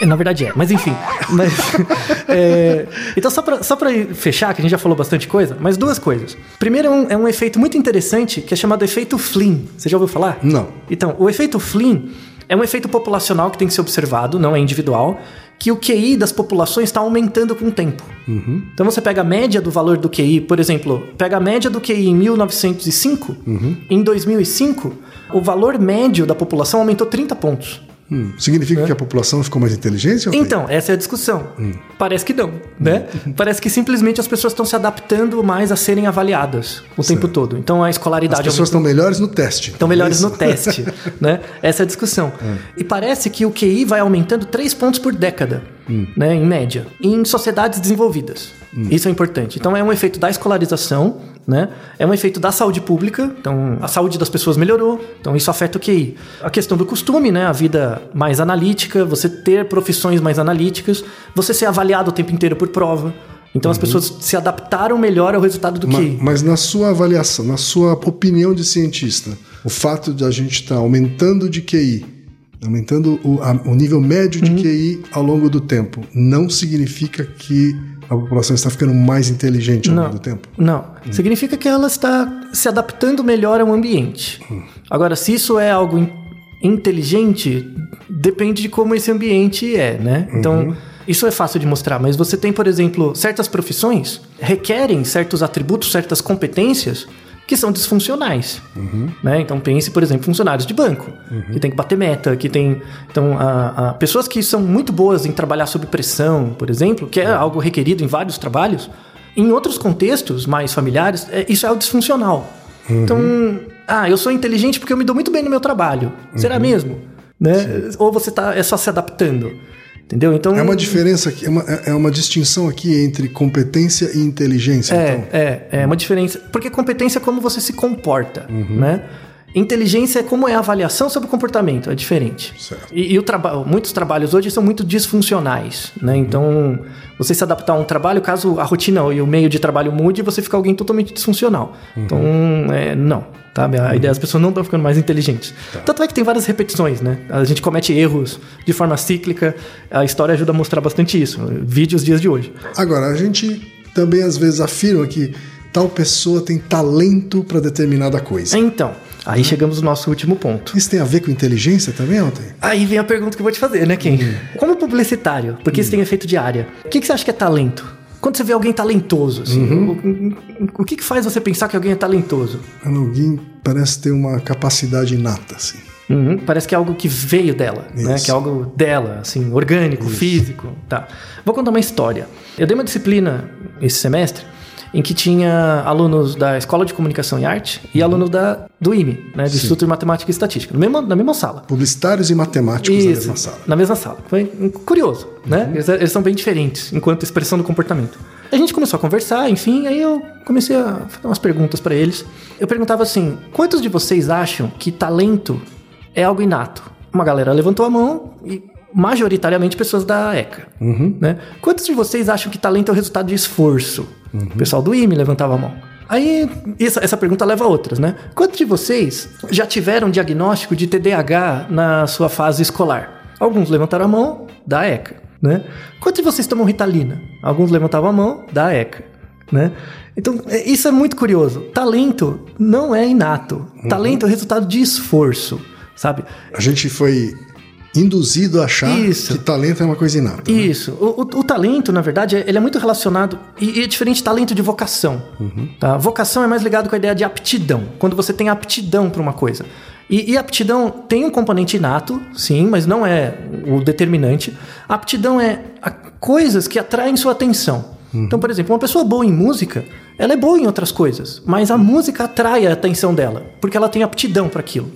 É, Na verdade é, mas enfim. Mas, é, então, só pra, só pra fechar, que a gente já falou bastante coisa, mas duas coisas. Primeiro, é um, é um efeito muito interessante que é chamado efeito Flynn. Você já ouviu falar? Não. Então, o efeito Flynn é um efeito populacional que tem que ser observado, não é individual, que o QI das populações está aumentando com o tempo. Então você pega a média do valor do QI, por exemplo, pega a média do QI em 1905, em 2005, o valor médio da população aumentou 30 pontos. Hum, Significa que a população ficou mais inteligente? É. Então, essa é a discussão. Parece que não, né? Parece que simplesmente as pessoas estão se adaptando mais a serem avaliadas o tempo todo. Então a As escolaridade pessoas estão melhores no teste. Estão melhores É no teste, né? Essa é a discussão. E parece que o QI vai aumentando 3 pontos por década, né? Em média, em sociedades desenvolvidas. Isso é importante. Então é um efeito da escolarização, né? É um efeito da saúde pública. Então a saúde das pessoas melhorou. Então isso afeta o QI. A questão do costume, né? A vida mais analítica, você ter profissões mais analíticas, você ser avaliado o tempo inteiro por prova. Então as pessoas se adaptaram melhor ao resultado do QI. Mas na sua avaliação, na sua opinião de cientista, o fato de a gente estar aumentando de QI, aumentando o, a- o nível médio Uhum. de QI ao longo do tempo, não significa que a população está ficando mais inteligente ao longo do tempo? Não. Significa que ela está se adaptando melhor ao ambiente. Agora, se isso é algo in- inteligente, depende de como esse ambiente é, né? Então, isso é fácil de mostrar, mas você tem, por exemplo, certas profissões requerem certos atributos, certas competências que são disfuncionais. Né? Então pense, por exemplo, funcionários de banco, que tem que bater meta, que tem. Então, a, a- pessoas que são muito boas em trabalhar sob pressão, por exemplo, que é algo requerido em vários trabalhos, em outros contextos mais familiares, é- isso é algo disfuncional. Então, ah, eu sou inteligente porque eu me dou muito bem no meu trabalho. Será mesmo? Né? Ou você tá é só se adaptando? Entendeu? Então É uma diferença é uma, é uma distinção aqui entre competência e inteligência. É, então. é, é uma diferença. Porque competência é como você se comporta, Uhum. né? Inteligência é como é a avaliação sobre o comportamento, é diferente. Certo. E, e o traba muitos trabalhos hoje são muito disfuncionais, né? Uhum. Então, você se adaptar a um trabalho, caso a rotina e o meio de trabalho mude, você fica alguém totalmente disfuncional. Uhum. Então, é, não. Tá? A ideia é as pessoas não estão ficando mais inteligentes. Tá. Tanto é que tem várias repetições, né? A gente comete erros de forma cíclica. A história ajuda a mostrar bastante isso. Vídeos dias de hoje. Agora, a gente também às vezes afirma que tal pessoa tem talento para determinada coisa. Então, Aí chegamos no nosso último ponto. Isso tem a ver com inteligência também, ontem? Aí vem a pergunta que eu vou te fazer, né, Kim? Hum. Como publicitário, porque isso tem efeito de área, o que, que você acha que é talento? Quando você vê alguém talentoso, assim, Uhum. o, o- que, que faz você pensar que alguém é talentoso? Alguém parece ter uma capacidade inata, assim. Uhum, Parece que é algo que veio dela, né? Isso. Que é algo dela, assim, orgânico, físico, tá. Vou contar uma história. Eu dei uma disciplina esse semestre em que tinha alunos da Escola de Comunicação e Arte e alunos da, do IME, né? Do Instituto de Matemática e Estatística, no mesmo, na mesma sala. Publicitários e matemáticos na mesma sala. na mesma sala. Foi curioso, né? Eles, eles são bem diferentes enquanto expressão do comportamento. A gente começou a conversar, enfim, aí eu comecei a fazer umas perguntas pra eles. Eu perguntava assim: quantos de vocês acham que talento é algo inato? Uma galera levantou a mão e majoritariamente pessoas da ECA. Né? Quantos de vocês acham que talento é o resultado de esforço? O pessoal do IME levantava a mão. Aí, essa, essa pergunta leva a outras, né? Quantos de vocês já tiveram diagnóstico de TDAH na sua fase escolar? Alguns levantaram a mão, da ECA, né? Quantos de vocês tomam Ritalina? Alguns levantavam a mão, da ECA, né? Então, é- isso é muito curioso. Talento não é inato. Talento é resultado de esforço, sabe? A gente foi induzido a achar Isso. que talento é uma coisa inata. né? Isso. O, o- o talento, na verdade, ele é muito relacionado. E, e é diferente de talento de vocação. Tá? Vocação é mais ligado com a ideia de aptidão. Quando você tem aptidão para uma coisa. E, e aptidão tem um componente inato, sim, mas não é o determinante. A aptidão é coisas que atraem sua atenção. Então, por exemplo, uma pessoa boa em música, ela é boa em outras coisas, mas a música atrai a atenção dela, porque ela tem aptidão para aquilo.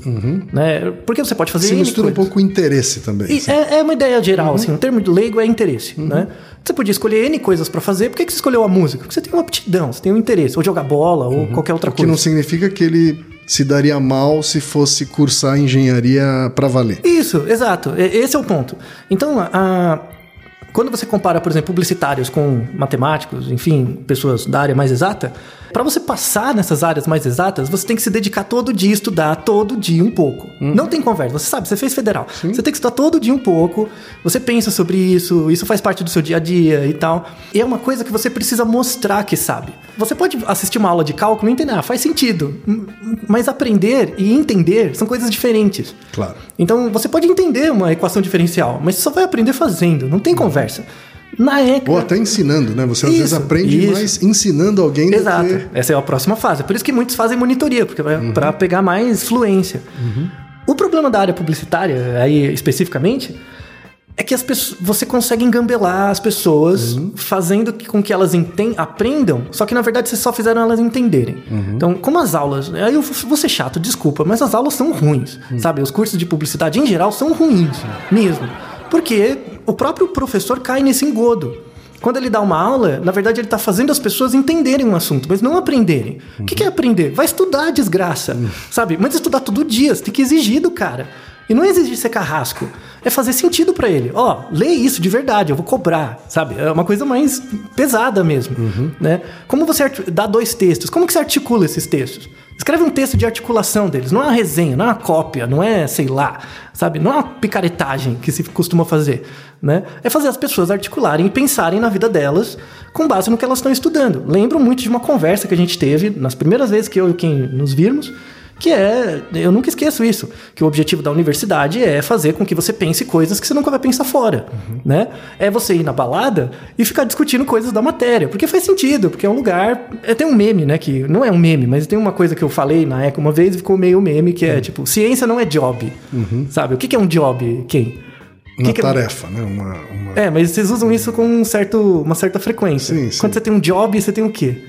Né? Porque você pode fazer Se N mistura um coisas. pouco o interesse também. Assim. é, é uma ideia geral, Uhum. assim, um termo de leigo é interesse, né? Você podia escolher N coisas pra fazer, por que, que você escolheu a música? Porque você tem uma aptidão, você tem um interesse, ou jogar bola, ou qualquer outra Uhum. O que coisa. não significa que ele se daria mal se fosse cursar engenharia pra valer. Isso, exato, esse é o ponto. Então, a- quando você compara, por exemplo, publicitários com matemáticos, enfim, pessoas da área mais exata, para você passar nessas áreas mais exatas, você tem que se dedicar todo dia, estudar todo dia um pouco. Não tem conversa, você sabe, você fez federal. Você tem que estudar todo dia um pouco, você pensa sobre isso, isso faz parte do seu dia a dia e tal. E é uma coisa que você precisa mostrar que sabe. Você pode assistir uma aula de cálculo e entender, ah, faz sentido. Mas aprender e entender são coisas diferentes. Claro. Então você pode entender uma equação diferencial, mas você só vai aprender fazendo, não tem conversa. Na ECA. Ou até ensinando, né? Você às vezes aprende isso. mais ensinando alguém Exato. do que... Essa é a próxima fase. Por isso que muitos fazem monitoria, porque vai para pegar mais fluência. O problema da área publicitária, aí especificamente, é que as pessoas, você consegue engambelar as pessoas fazendo que- com que elas enten- aprendam, só que na verdade vocês só fizeram elas entenderem. Então, como as aulas. Aí eu vou ser chato, desculpa, mas as aulas são ruins, sabe? Os cursos de publicidade em geral são ruins mesmo. Porque o próprio professor cai nesse engodo. Quando ele dá uma aula, na verdade ele está fazendo as pessoas entenderem um assunto, mas não aprenderem. O que, é aprender? Vai estudar, desgraça. Sabe? Mas estudar todo dia, você tem que exigir do cara. E não é exigir ser carrasco. É fazer sentido pra ele. Ó, lê isso de verdade, eu vou cobrar, sabe? É uma coisa mais pesada mesmo, né? Como você dá dois textos? Como que você articula esses textos? Escreve um texto de articulação deles, não é uma resenha, não é uma cópia, não é, sei lá, sabe? Não é uma picaretagem que se costuma fazer, né? É fazer as pessoas articularem e pensarem na vida delas com base no que elas estão estudando. Lembro muito de uma conversa que a gente teve nas primeiras vezes que eu e quem nos virmos, que é, eu nunca esqueço isso, que o objetivo da universidade é fazer com que você pense coisas que você nunca vai pensar fora, né? É você ir na balada e ficar discutindo coisas da matéria, porque faz sentido, porque é um lugar, é, tem um meme, né, que não é um meme, mas tem uma coisa que eu falei na ECA uma vez e ficou meio meme, que é tipo, ciência não é job, sabe? O que que é um job, quem? Uma que que é- tarefa, né? Uma, uma- É, mas vocês usam isso com um certo, uma certa frequência. Sim, sim. Quando você tem um job, você tem o quê?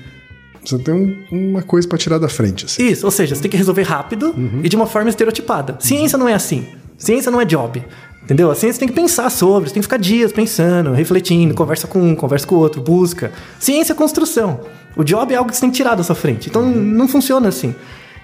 Você tem um- uma coisa pra tirar da frente, assim. Isso, ou seja, você tem que resolver rápido e de uma forma estereotipada. Ciência não é assim. Ciência não é job. Entendeu? A ciência tem que pensar sobre, você tem que ficar dias pensando, refletindo, conversa com um, conversa com o outro, busca. Ciência é construção. O job é algo que você tem que tirar da sua frente. Então não funciona assim.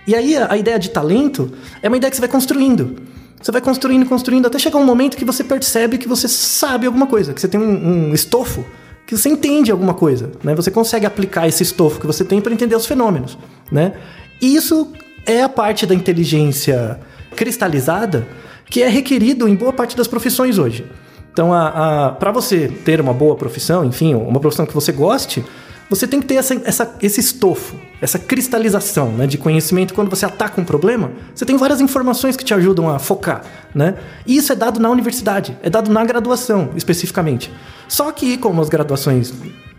E aí a, a ideia de talento é uma ideia que você vai construindo. Você vai construindo, construindo, até chegar um momento que você percebe que você sabe alguma coisa, que você tem um, um estofo que você entende alguma coisa, né? Você consegue aplicar esse estofo que você tem para entender os fenômenos, né? E isso é a parte da inteligência cristalizada que é requerido em boa parte das profissões hoje. Então, para você ter uma boa profissão, enfim, uma profissão que você goste, você tem que ter essa, essa- esse estofo, essa cristalização né, de conhecimento. Quando você ataca um problema, você tem várias informações que te ajudam a focar. Né? E isso é dado na universidade, é dado na graduação, especificamente. Só que, como as graduações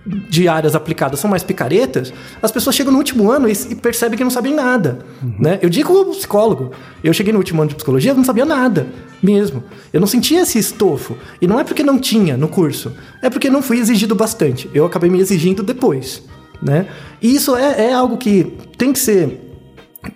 de áreas aplicadas são mais picaretas, as pessoas chegam no último ano e, e percebem que não sabem nada. Né? Eu digo como psicólogo. Eu cheguei no último ano de psicologia, eu não sabia nada mesmo. Eu não sentia esse estofo. E não é porque não tinha no curso, é porque não fui exigido bastante. Eu acabei me exigindo depois. Né? E isso é, é algo que tem que ser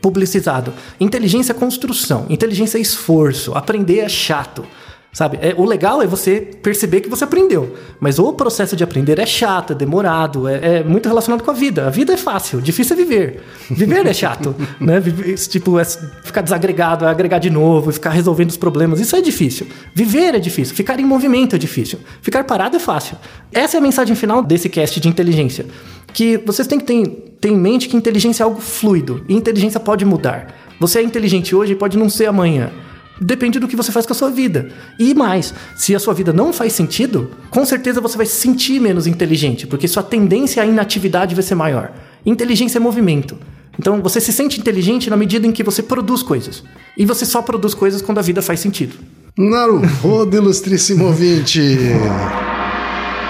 publicizado. Inteligência é construção, inteligência é esforço, aprender é chato. Sabe? É, o legal é você perceber que você aprendeu. Mas o processo de aprender é chato, é demorado, é, é muito relacionado com a vida. A vida é fácil, difícil é viver. Viver é chato. né? Tipo, é ficar desagregado, é agregar de novo, ficar resolvendo os problemas. Isso é difícil. Viver é difícil. Ficar em movimento é difícil. Ficar parado é fácil. Essa é a mensagem final desse cast de inteligência. Que vocês têm que ter, ter em mente que inteligência é algo fluido. E inteligência pode mudar. Você é inteligente hoje e pode não ser amanhã depende do que você faz com a sua vida. E mais, se a sua vida não faz sentido, com certeza você vai se sentir menos inteligente, porque sua tendência à inatividade vai ser maior. Inteligência é movimento. Então você se sente inteligente na medida em que você produz coisas. E você só produz coisas quando a vida faz sentido. Naruhodo, ilustríssimo ouvinte!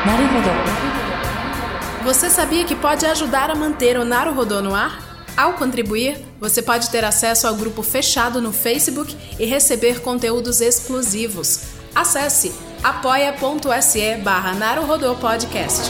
Naruhodo. Você sabia que pode ajudar a manter o Naruhodo no ar? Ao contribuir, você pode ter acesso ao grupo fechado no Facebook e receber conteúdos exclusivos. Acesse apoia.se barra Podcast.